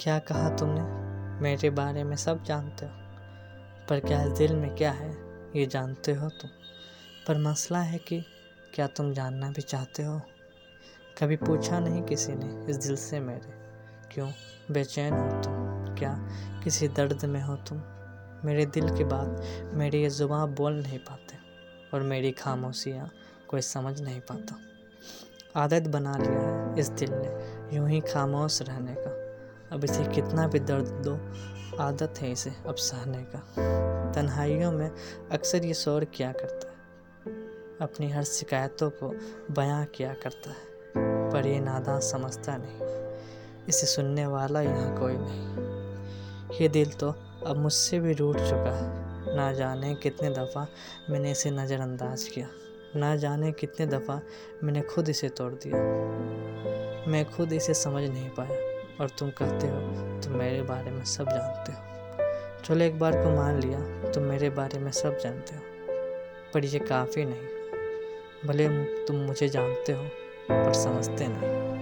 क्या कहा तुमने? मेरे बारे में सब जानते हो। पर क्या दिल में क्या है, ये जानते हो तुम? पर मसला है कि क्या तुम जानना भी चाहते हो? कभी पूछा नहीं किसी ने इस दिल से मेरे। क्यों? बेचैन हो तुम? क्या किसी दर्द में हो तुम? मेरे दिल की बात मेरी ये ज़ुबान बोल नहीं पाते और मेरी खामोशियाँ कोई समझ नहीं पाता। आदत बना लिया है इस दिल ने, यूँ ही खामोश रहने का। अब इसे कितना भी दर्द दो, आदत है इसे अब सहने का। तन्हाइयों में अक्सर ये शोर किया करता है। अपनी हर शिकायतों को बयां किया करता है, पर ये नादा समझता नहीं। इसे सुनने वाला यहाँ कोई नहीं। ये दिल तो अब मुझसे भी रूठ चुका है। ना जाने कितने दफ़ा मैंने इसे नज़रअंदाज किया। ना जाने कितने दफ़ा मैंने खुद इसे तोड़ दिया। मैं खुद इसे समझ नहीं पाया। और तुम कहते हो, तुम मेरे बारे में सब जानते हो। चलो एक बार को मान लिया, तुम मेरे बारे में सब जानते हो। पर ये काफ़ी नहीं। भले तुम मुझे जानते हो, पर समझते नहीं।